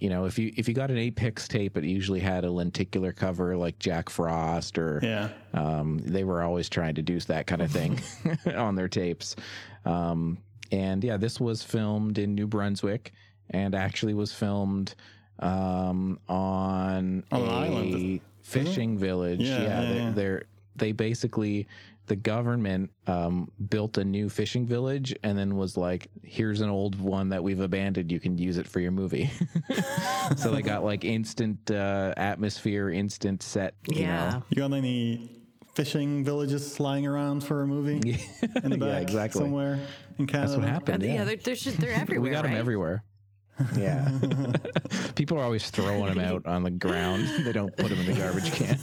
you know, if you if you got an Apex tape, it usually had a lenticular cover like Jack Frost or Yeah. um, they were always trying to do that kind of thing on their tapes. Um, and yeah, this was filmed in New Brunswick and actually was filmed um, on, On a island, fishing village. Yeah, yeah, they're, yeah. they're they basically the government um, built a new fishing village and then was like, "Here's an old one that we've abandoned. You can use it for your movie." so they got like instant uh, atmosphere, instant set. You know? You got any fishing villages lying around for a movie in the Yeah, back exactly. somewhere in Canada? That's what happened. yeah, yeah. they're, they're, they're everywhere. we got them everywhere. Yeah. People are always throwing them out on the ground. They don't put them in the garbage can.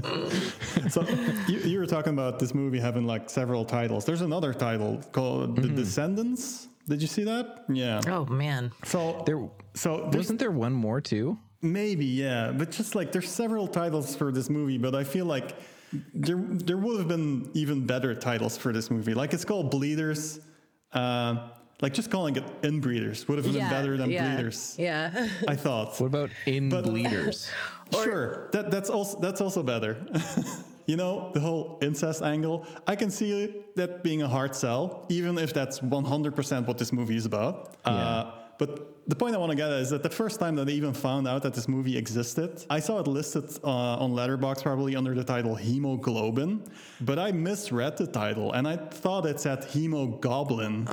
so you, you were talking about this movie having like several titles. There's another title called The Descendants. Did you see that? Yeah. Oh man. So there. So there's- Wasn't there one more too? Maybe, yeah. But just like there's several titles for this movie, but I feel like there there would have been even better titles for this movie. Like it's called Bleeders. Uh, like just calling it Inbreeders would have been Yeah, better than yeah, Bleeders. Yeah. I thought. What about in But- bleeders? sure, that that's also that's also better. you know, the whole incest angle. I can see that being a hard sell, even if that's 100% what this movie is about. Uh, but the point I want to get at is that the first time that I even found out that this movie existed, I saw it listed uh, on Letterboxd probably under the title Hemoglobin, but I misread the title and I thought it said Hemogoblin.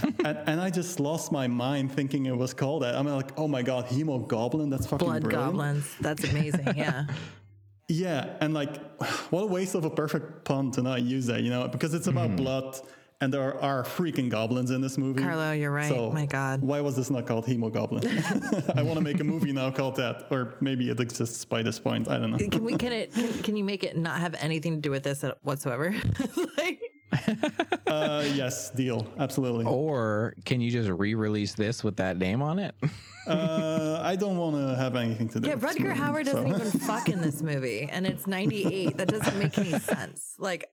and, and I just lost my mind thinking it was called that. I'm like, oh my god, Hemogoblin, that's fucking Blood brilliant. goblins. That's amazing. Yeah. Yeah, and like, what a waste of a perfect pun to not use that, you know, because it's about hmm. blood and there are freaking goblins in this movie. Carlo, you're right. So My God. Why was this not called Hemogoblin? I want to make a movie now called that, or maybe it exists by this point. I don't know. Can we? Can it? Can, can you make it not have anything to do with this whatsoever? like, uh, yes, deal. Absolutely. Or can you just re-release this with that name on it? Uh, I don't want to have anything to do. yeah, with this Rutger movie, Hauer doesn't even fuck in this movie, and it's '98. That doesn't make any sense. Like,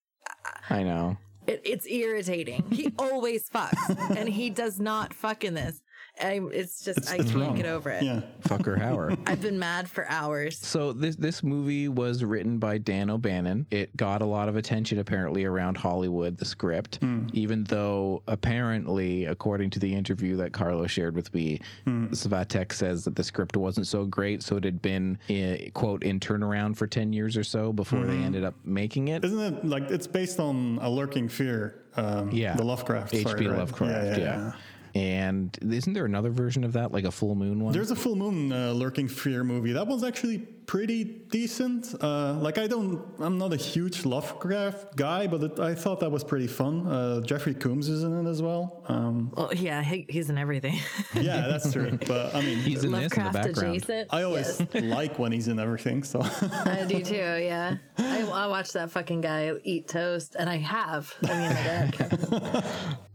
I know. it, it's irritating. He always fucks, and he does not fuck in this. I, it's just It's- I it's can't wrong. get over it. Yeah. Fucker Hauer. I've been mad for hours. So this this movie was written by Dan O'Bannon. It got a lot of attention apparently around Hollywood, the script, even though apparently, according to the interview that Carlos shared with me, Svatek says that the script wasn't so great, so it had been eh, quote in turnaround for ten years or so before they Mhm. ended up making it. Isn't it like it's based on a lurking fear? Um, Yeah, the Lovecraft. H.P. right? Lovecraft. Yeah, And isn't there another version of that, like a full moon one? There's a full moon uh, lurking fear movie. That one's actually pretty decent. Uh, like I don't, I'm not a huge Lovecraft guy, but it, I thought that was pretty fun. Uh, Jeffrey Combs is in it as well. Um, Well, yeah, he, he's in everything. yeah, that's true. But I mean, He's in this in the Lovecraft background. adjacent. I always like when he's in everything. So I do too. Yeah, I, I watch that fucking guy eat toast, and I have. I mean, like,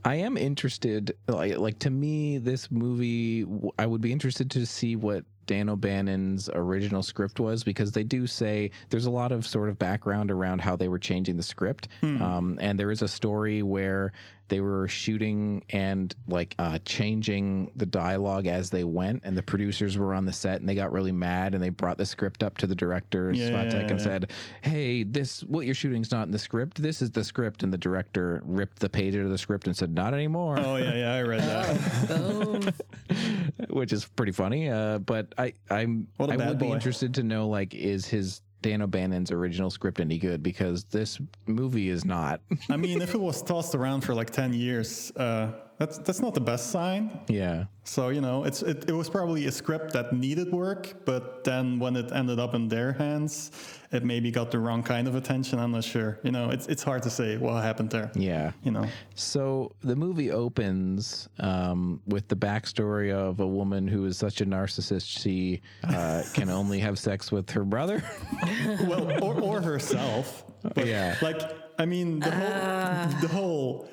I am interested. Like, like to me, this movie, I would be interested to see what Dan O'Bannon's original script was because they do say there's a lot of sort of background around how they were changing the script. Um, and there is a story where they were shooting and like uh, changing the dialogue as they went, and the producers were on the set and they got really mad and they brought the script up to the director Yeah, Svatek yeah, and yeah. said, "Hey, this what you're shooting's not in the script. This is the script." And the director ripped the page out of the script and said, "Not anymore." oh yeah, yeah, I read that. which is pretty funny. Uh, but I, I'm, What a I bad would be interested to know like, is his Dan O'Bannon's original script any good? Because this movie is not. I mean, if it was tossed around for like ten years, uh, that's that's not the best sign. yeah. So you know, it's it, it was probably a script that needed work, but then when it ended up in their hands, it maybe got the wrong kind of attention. I'm not sure. You know, it's it's hard to say what happened there. Yeah. You know. So the movie opens um, with the backstory of a woman who is such a narcissist she uh, can only have sex with her brother. well, or, or herself. But Yeah. Like, I mean, the whole, the whole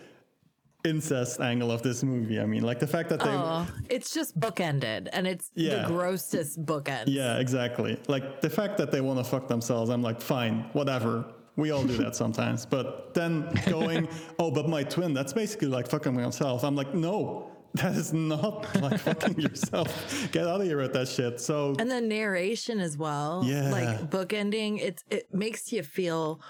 incest angle of this movie. I mean, like the fact that they. oh, it's just bookended, and it's Yeah. the grossest bookend. Yeah, exactly. Like the fact that they want to fuck themselves, I'm like, fine, whatever. We all do that sometimes. But then going, oh, but my twin, that's basically like fucking myself. I'm like, no, that is not like fucking yourself. Get out of here with that shit. So And the narration as well. Yeah. Like bookending, it's it makes you feel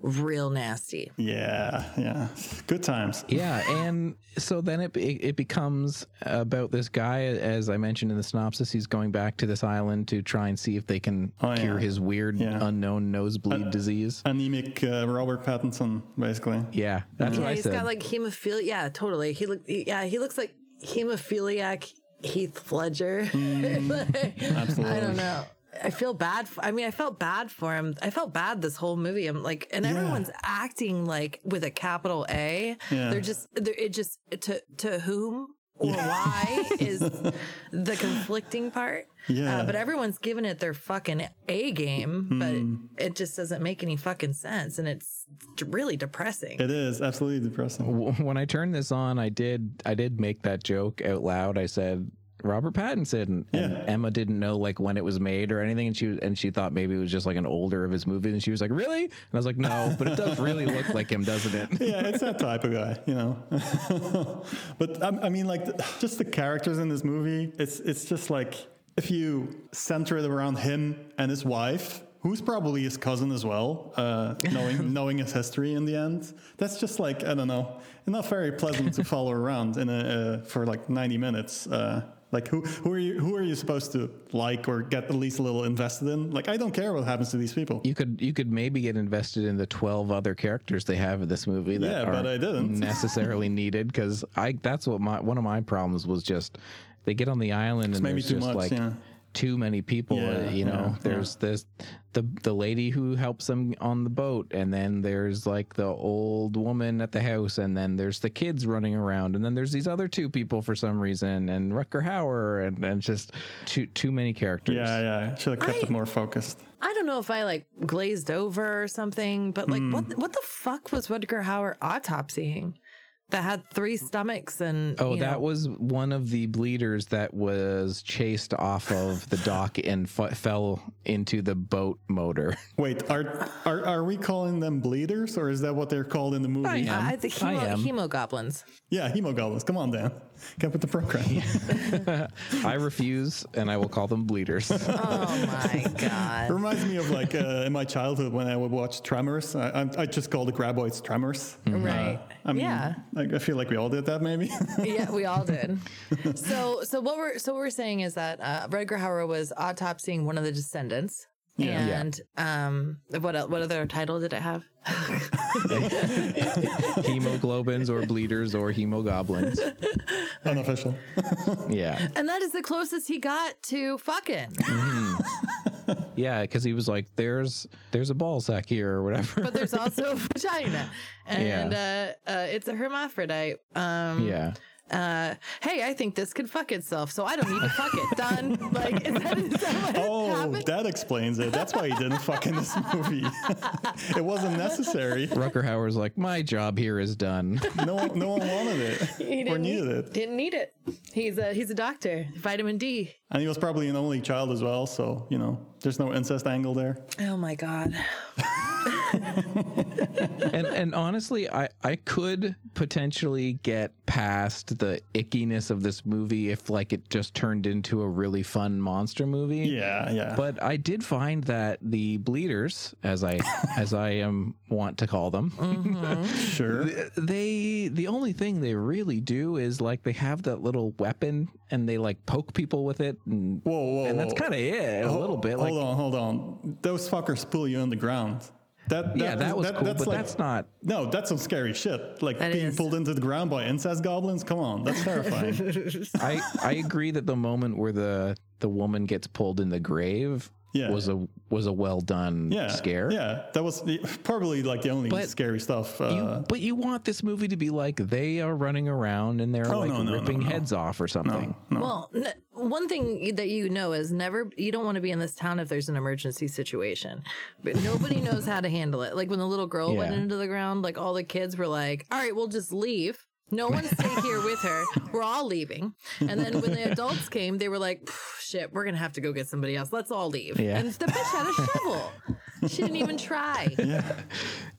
real nasty. yeah, yeah, good times. Yeah, and so then it, it it becomes about this guy, as I mentioned in the synopsis. He's going back to this island to try and see if they can Oh, yeah. cure his weird Yeah. unknown nosebleed disease. Anemic uh, Robert Pattinson, basically. Yeah, that's yeah, what I he's said. got like hemophilia. Yeah, totally. He look. Yeah, he looks like hemophiliac Heath Ledger. Like, absolutely. I don't know. I feel bad. For, I mean, I felt bad for him. I felt bad this whole movie. I'm like, and everyone's acting like with a capital A. Yeah. They're just, they're, it just to to whom or why is the conflicting part. Yeah. Uh, but everyone's giving it their fucking A game, Hmm. but it just doesn't make any fucking sense, and it's really depressing. It is absolutely depressing. When I turned this on, I did I did make that joke out loud. I said Robert Pattinson, and Yeah. Emma didn't know like when it was made or anything, and she was, and she thought maybe it was just like an older of his movies, and she was like, "Really?" And I was like, "No, but it does really look like him, doesn't it?" yeah, it's that type of guy, you know. but I, I mean, like, just the characters in this movie, it's it's just like if you center it around him and his wife, who's probably his cousin as well, uh, knowing knowing his history in the end, that's just like I don't know, not very pleasant to follow around in a uh, for like ninety minutes. Uh, like who who are you who are you supposed to like or get at least a little invested in? Like I don't care what happens to these people. You could you could maybe get invested in the twelve other characters they have in this movie that Yeah, but I didn't. necessarily needed because I that's what my one of my problems was just they get on the island and maybe there's too just much, like yeah. Too many people. Yeah, uh, you know, yeah, there's this the the lady who helps them on the boat, and then there's like the old woman at the house, and then there's the kids running around, and then there's these other two people for some reason, and Rutger Hauer, and and just too too many characters. Yeah, yeah. Should have kept I- it more focused. I don't know if I like glazed over or something, but like, Hmm. what what the fuck was Rutger Hauer autopsying? That had three stomachs and Oh, you that know- was one of the bleeders that was chased off of the dock and f- fell into the boat motor. Wait, are, are are we calling them bleeders, or is that what they're called in the movie? I am. I think hemo, hemogoblins. Yeah, hemogoblins. Come on, Dan. Get with the program. I refuse, and I will call them bleeders. Oh my It god! reminds me of like uh, in my childhood when I would watch Tremors. I, I, I just called the graboids Tremors. Right. I mean, Yeah. Like, I feel like we all did that, maybe. yeah, we all did. So, so what we're so what we're saying is that uh, Rutger Hauer was autopsying one of the descendants, Yeah. Yeah. and um, what el- what other title did it have? Hemoglobins or bleeders or hemogoblins. Unofficial. Yeah. And that is the closest he got to fucking. Yeah, because he was like, "There's there's a ball sack here or whatever." But there's also a vagina, and uh, uh, it's a hermaphrodite. Um, yeah. Uh, hey, I think this could fuck itself, so I don't need to fuck it. Done. Like, is that, is that what Oh, happened? that explains it. That's why he didn't fuck in this movie. it wasn't necessary. Rutger Hauer's like, "My job here is done." No one, no one wanted it He or didn't needed need, it. Didn't need it. He's a he's a doctor. Vitamin D. And he was probably an only child as well, so you know, there's no incest angle there. Oh my god. and and honestly, I I could potentially get past the ickiness of this movie if like it just turned into a really fun monster movie. Yeah, yeah. But I did find that the bleeders, as I as I am want to call them, mm-hmm. Sure. they the only thing they really do is like they have that little weapon and they like poke people with it and Whoa, whoa, and that's kind of it a Ho- little bit Hold like on, hold on. Those fuckers pull you on the ground. That, Yeah, that was cool, but that's not- No, that's some scary shit. Like being is. pulled into the ground by incest goblins. Come on, that's terrifying. I I agree that the moment where the the woman gets pulled in the grave Yeah. was a was a well done yeah, scare. Yeah, that was the- probably like the only But scary stuff. Uh, You, but you want this movie to be like they are running around and they're Oh, like no, no, no, ripping no. heads off or something. Well, n- one thing that you know is never you don't want to be in this town if there's an emergency situation. But nobody knows how to handle it. Like when the little girl went into the ground, like all the kids were like, "All right, we'll just leave." No one stay here with her. We're all leaving. And then when the adults came, they were like, "Shit, we're gonna have to go get somebody else. Let's all leave." Yeah. And the bitch had a shovel. She didn't even try. yeah,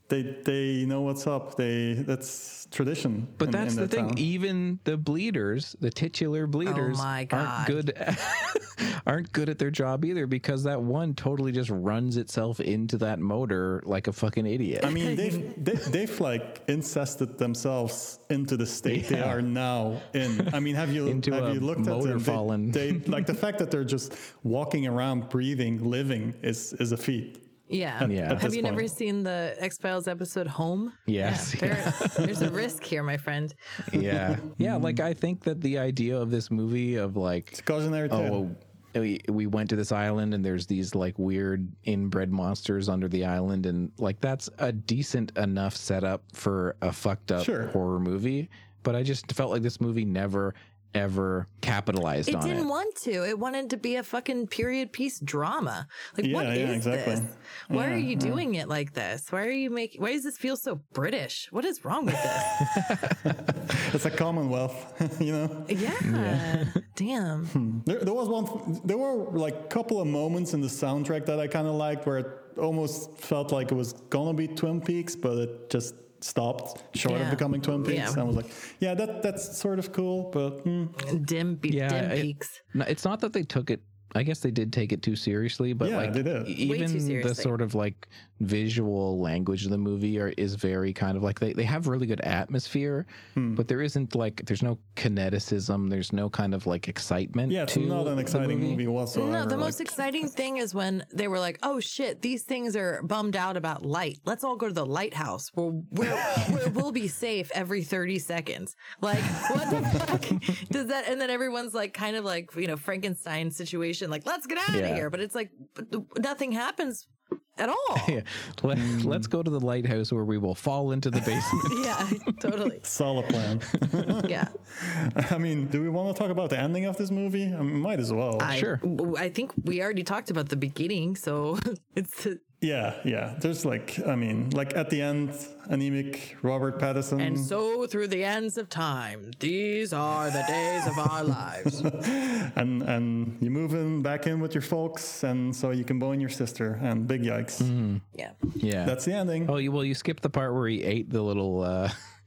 they they know what's up. They that's tradition. But in- that's in the thing. town. Even the bleeders, the titular oh bleeders, my aren't God. good. aren't good at their job either because that one totally just runs itself into that motor like a fucking idiot. I mean, they've they, they've like incested themselves into the state they are now in. I mean, have you Into have a you looked at motor them? They- fallen. They, like the fact that they're just walking around, breathing, living is is a feat. Yeah. Yeah. Have this you never seen the X Files episode Home? Yes, Yeah, there- there's a risk here, my friend. yeah, yeah. Like I think that the idea of this movie of like It's cautionary tale. oh we, we went to this island and there's these like weird inbred monsters under the island and like that's a decent enough setup for a fucked up Sure. horror movie but i just felt like this movie never ever capitalized on. It on didn't it want to. It wanted to be a fucking period piece drama. Like, what Yeah, is yeah, exactly. this? Why Yeah, are you yeah. doing it like this? Why are you making? Why does this feel so British? What is wrong with this? It's a Commonwealth, you know. yeah. Damn. Hmm. There, there was one. There were like a couple of moments in the soundtrack that I kind of liked, where it almost felt like it was gonna be Twin Peaks, but it just stopped short Yeah. of becoming Twin Peaks. Yeah. And I was like, yeah, that that's sort of cool, but mm, Dim, be- yeah dim it- peaks. no, it's not that they took it i guess they did take it too seriously but Yeah, like they did. Way too even the sort of like visual language of the movie are, is very kind of like they, they have really good atmosphere Hmm. but there isn't like there's no kineticism there's no kind of like excitement yeah, it's to not an exciting movie, whatsoever. No, the like- most exciting thing is when they were like, "Oh shit, these things are bummed out about light. Let's all go to the lighthouse where where, where we'll be safe every thirty seconds." Like, what the fuck does that? And then everyone's like, kind of like you know Frankenstein situation station, like let's get out Yeah. of here. But it's like but th- nothing happens at all. Yeah. Let, Let's go to the lighthouse where we will fall into the basement. yeah, totally. Solid plan. Yeah. I mean, do we want to talk about the ending of this movie? I mean, might as well. Sure. I think we already talked about the beginning, so it's Yeah, yeah. There's like, I mean, like at the end, anemic Robert Pattinson. and so through the ends of time, these are the days of our lives. and and you move in back in with your folks, and so you can bone your sister. And big yikes. Yeah. Yeah. That's the ending. Oh, you, well, you skipped the part where he ate the little, uh,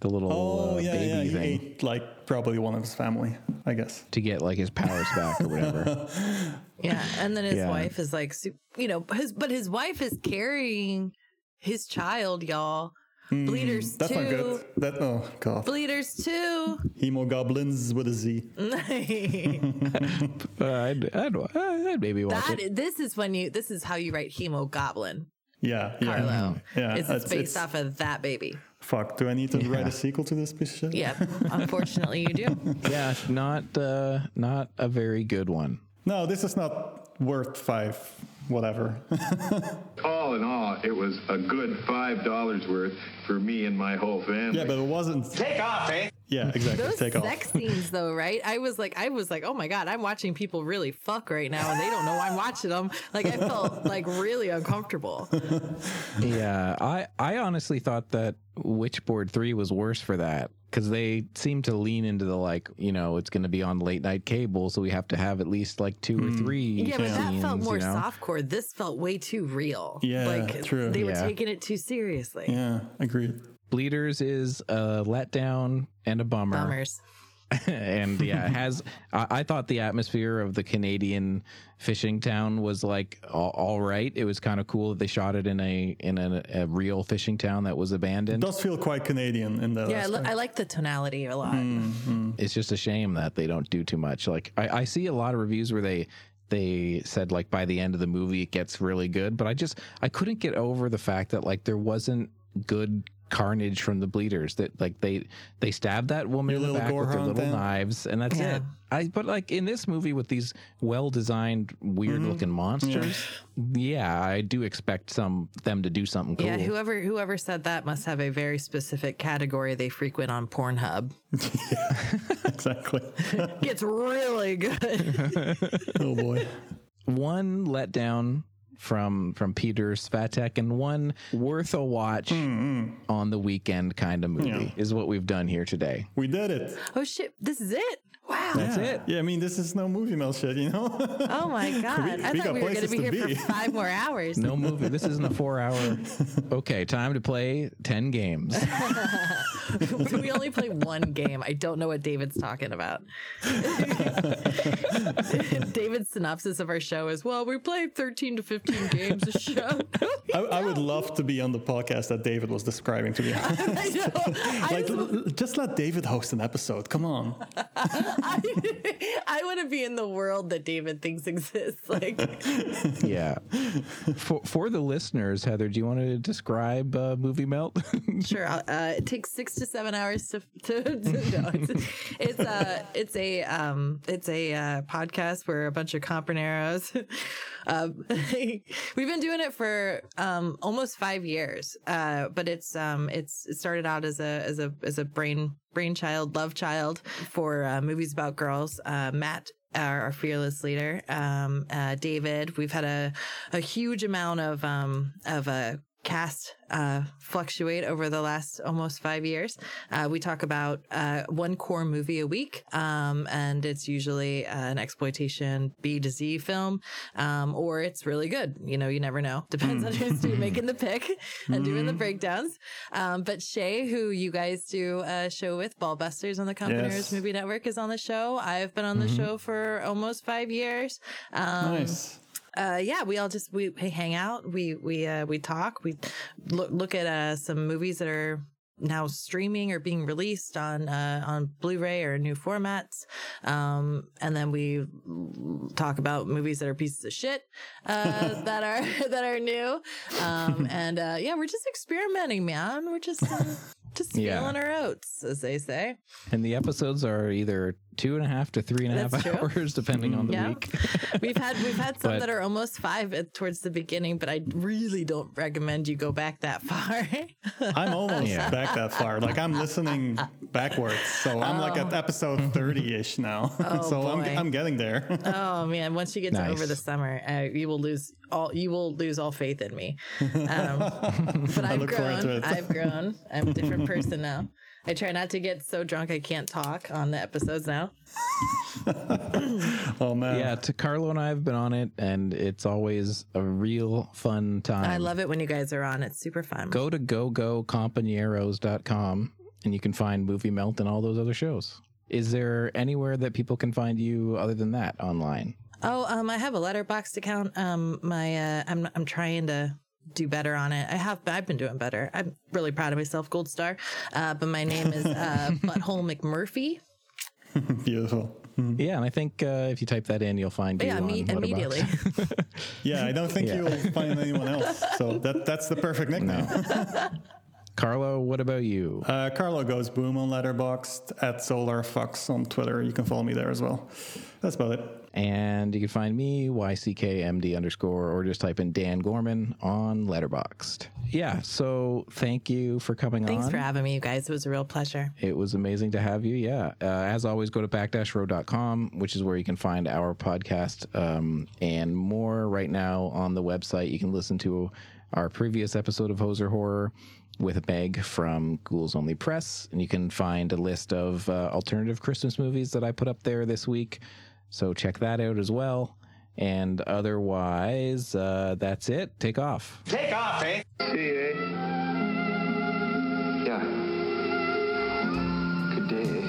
the little Oh uh, yeah, baby yeah. He thing ate like probably one of his family, I guess. to get like his powers back or whatever. Yeah, and then his Yeah. wife is like, you know, his but his wife is carrying his child, y'all. Bleeders Hmm, That's too. not good. That oh god. Bleeders too. Hemogoblins with a Z. Uh, I'd, I'd, I'd maybe watch that it. this is when you this is how you write hemogoblin, Yeah, yeah, Carlo. yeah. it's, it's based off of that baby. Fuck. Do I need to write a sequel to this piece of shit? Yeah, unfortunately you do. Yeah, not uh, not a very good one. No, this is not worth five. Whatever. All in all, it was a good five dollars worth for me and my whole family. yeah, but it wasn't. Take off, eh? Yeah, exactly. Those Take off. sex scenes, though, right? I was like, I was like, oh my god, I'm watching people really fuck right now, and they don't know I'm watching them. Like, I felt like really uncomfortable. Yeah, I I honestly thought that Witchboard Three was worse for that because they seem to lean into the like you know it's going to be on late night cable, so we have to have at least like two or hmm. three. Yeah, but that felt more you know? softcore. This felt way too real. Yeah, like true. they were Yeah. taking it too seriously. Yeah, agreed. Bleeders is a letdown and a bummer. Bummers. and yeah, it has I, I thought the atmosphere of the Canadian fishing town was like all, all right. It was kind of cool that they shot it in a in a, a real fishing town that was abandoned. It does feel quite Canadian in the. Yeah, I, li- I like the tonality a lot. Mm, mm. It's just a shame that they don't do too much. Like I, I see a lot of reviews where they they said like by the end of the movie it gets really good, but I just I couldn't get over the fact that like there wasn't good carnage from the bleeders that like they they stab that woman Your in the back with their little hunt then? knives and that's Yeah. it i but like in this movie with these well designed weird mm-hmm. looking monsters yeah i do expect some them to do something cool Yeah, whoever whoever said that must have a very specific category they frequent on Pornhub. exactly. Gets really good. oh boy. one letdown from from Peter Svatek and one worth a watch hmm, hmm. on the weekend kind of movie Yeah. is what we've done here today. We did it. oh shit, this is it. Wow. That's it. Yeah, I mean, this is no Movie Melt shit, you know? Oh my god. We- I we thought we were going to be here be. for 5 more hours. No movie. This isn't a four hour. Okay, time to play 10 games. we only play one game. I don't know what David's talking about. David's synopsis of our show is well, we play 13 to 15 games a show. I, I would love to be on the podcast that David was describing, to be honest. I know. I, like, just- l- l- just let David host an episode. Come on. I, I want to be in the world that David thinks exists. Like, Yeah. For for the listeners, Heather, do you want to describe uh, Movie Melt? sure, uh, it takes six to seven hours to to, to no, it's it's a it's a um it's a uh, podcast where a bunch of companeros. Um, we've been doing it for um almost five years, uh, but it's um it's it started out as a as a as a brain brainchild love child for uh, movies about girls. Uh, Matt our, our fearless leader, um, uh, David. We've had a, a huge amount of, um, of, uh, cast, uh, fluctuate over the last almost five years. Uh, we talk about, uh, one core movie a week. Um, and it's usually uh, an exploitation B to Z film. Um, or it's really good. You know, you never know. Depends on who's doing making the pick and doing the breakdowns. Um, but Shay, who you guys do a show with, Ballbusters on the Companeros Yes. Movie Network is on the show. I've been on the show for almost five years. Um, Nice. Uh, yeah, we all just we, we hang out, we we uh, we talk, we look look at uh, some movies that are now streaming or being released on uh, on Blu-ray or new formats, um, and then we talk about movies that are pieces of shit uh, that are that are new, um, and uh, yeah, we're just experimenting, man. We're just uh, just Yeah. our oats, as they say. and the episodes are either two and a half to three and a half That's true. hours, depending on the Yeah. week. we've had we've had some But- that are almost five at, towards the beginning, but I really don't recommend you go back that far. I'm almost Yeah. back that far. Like I'm listening backwards, so I'm like at episode 30-ish now. Oh, so I'm. I'm getting there. oh man, once you get to over the summer, uh, you will lose all you will lose all faith in me. Um, but I've look forward to grown. it. I've grown. I'm a different person now. I try not to get so drunk I can't talk on the episodes now. oh man. yeah, to Carlo and I have been on it, and it's always a real fun time. I love it when you guys are on. It's super fun. Go to gogocompaneros.com and you can find Movie Melt and all those other shows. Is there anywhere that people can find you other than that online? Oh, um, I have a letterboxd account. Um, my uh, I'm I'm trying to do better on it. I have I've been doing better. I'm really proud of myself. Gold star. Uh, but my name is uh, Butthole McMurphy. Beautiful. Yeah, and I think uh, if you type that in, you'll find you Yeah, on me- Letterboxd. immediately. Yeah, I don't think Yeah. you'll find anyone else. So that that's the perfect nickname. Carlo, what about you? Uh, Carlo goes boom on Letterboxd at Solar Fox on Twitter. You can follow me there as well. That's about it. And you can find me, YCKMD underscore, or just type in Dan Gorman on Letterboxd. Yeah, so thank you for coming Thanks on. Thanks for having me, you guys. It was a real pleasure. It was amazing to have you. Yeah. Uh, as always, go to back-row.com, which is where you can find our podcast um, and more right now on the website. You can listen to our previous episode of Hoser Horror with Meg from Ghouls Only Press. And you can find a list of uh, alternative Christmas movies that I put up there this week. So check that out as well. And otherwise, uh, that's it. Take off. Take off, eh? See you, eh? Yeah. Good day, eh?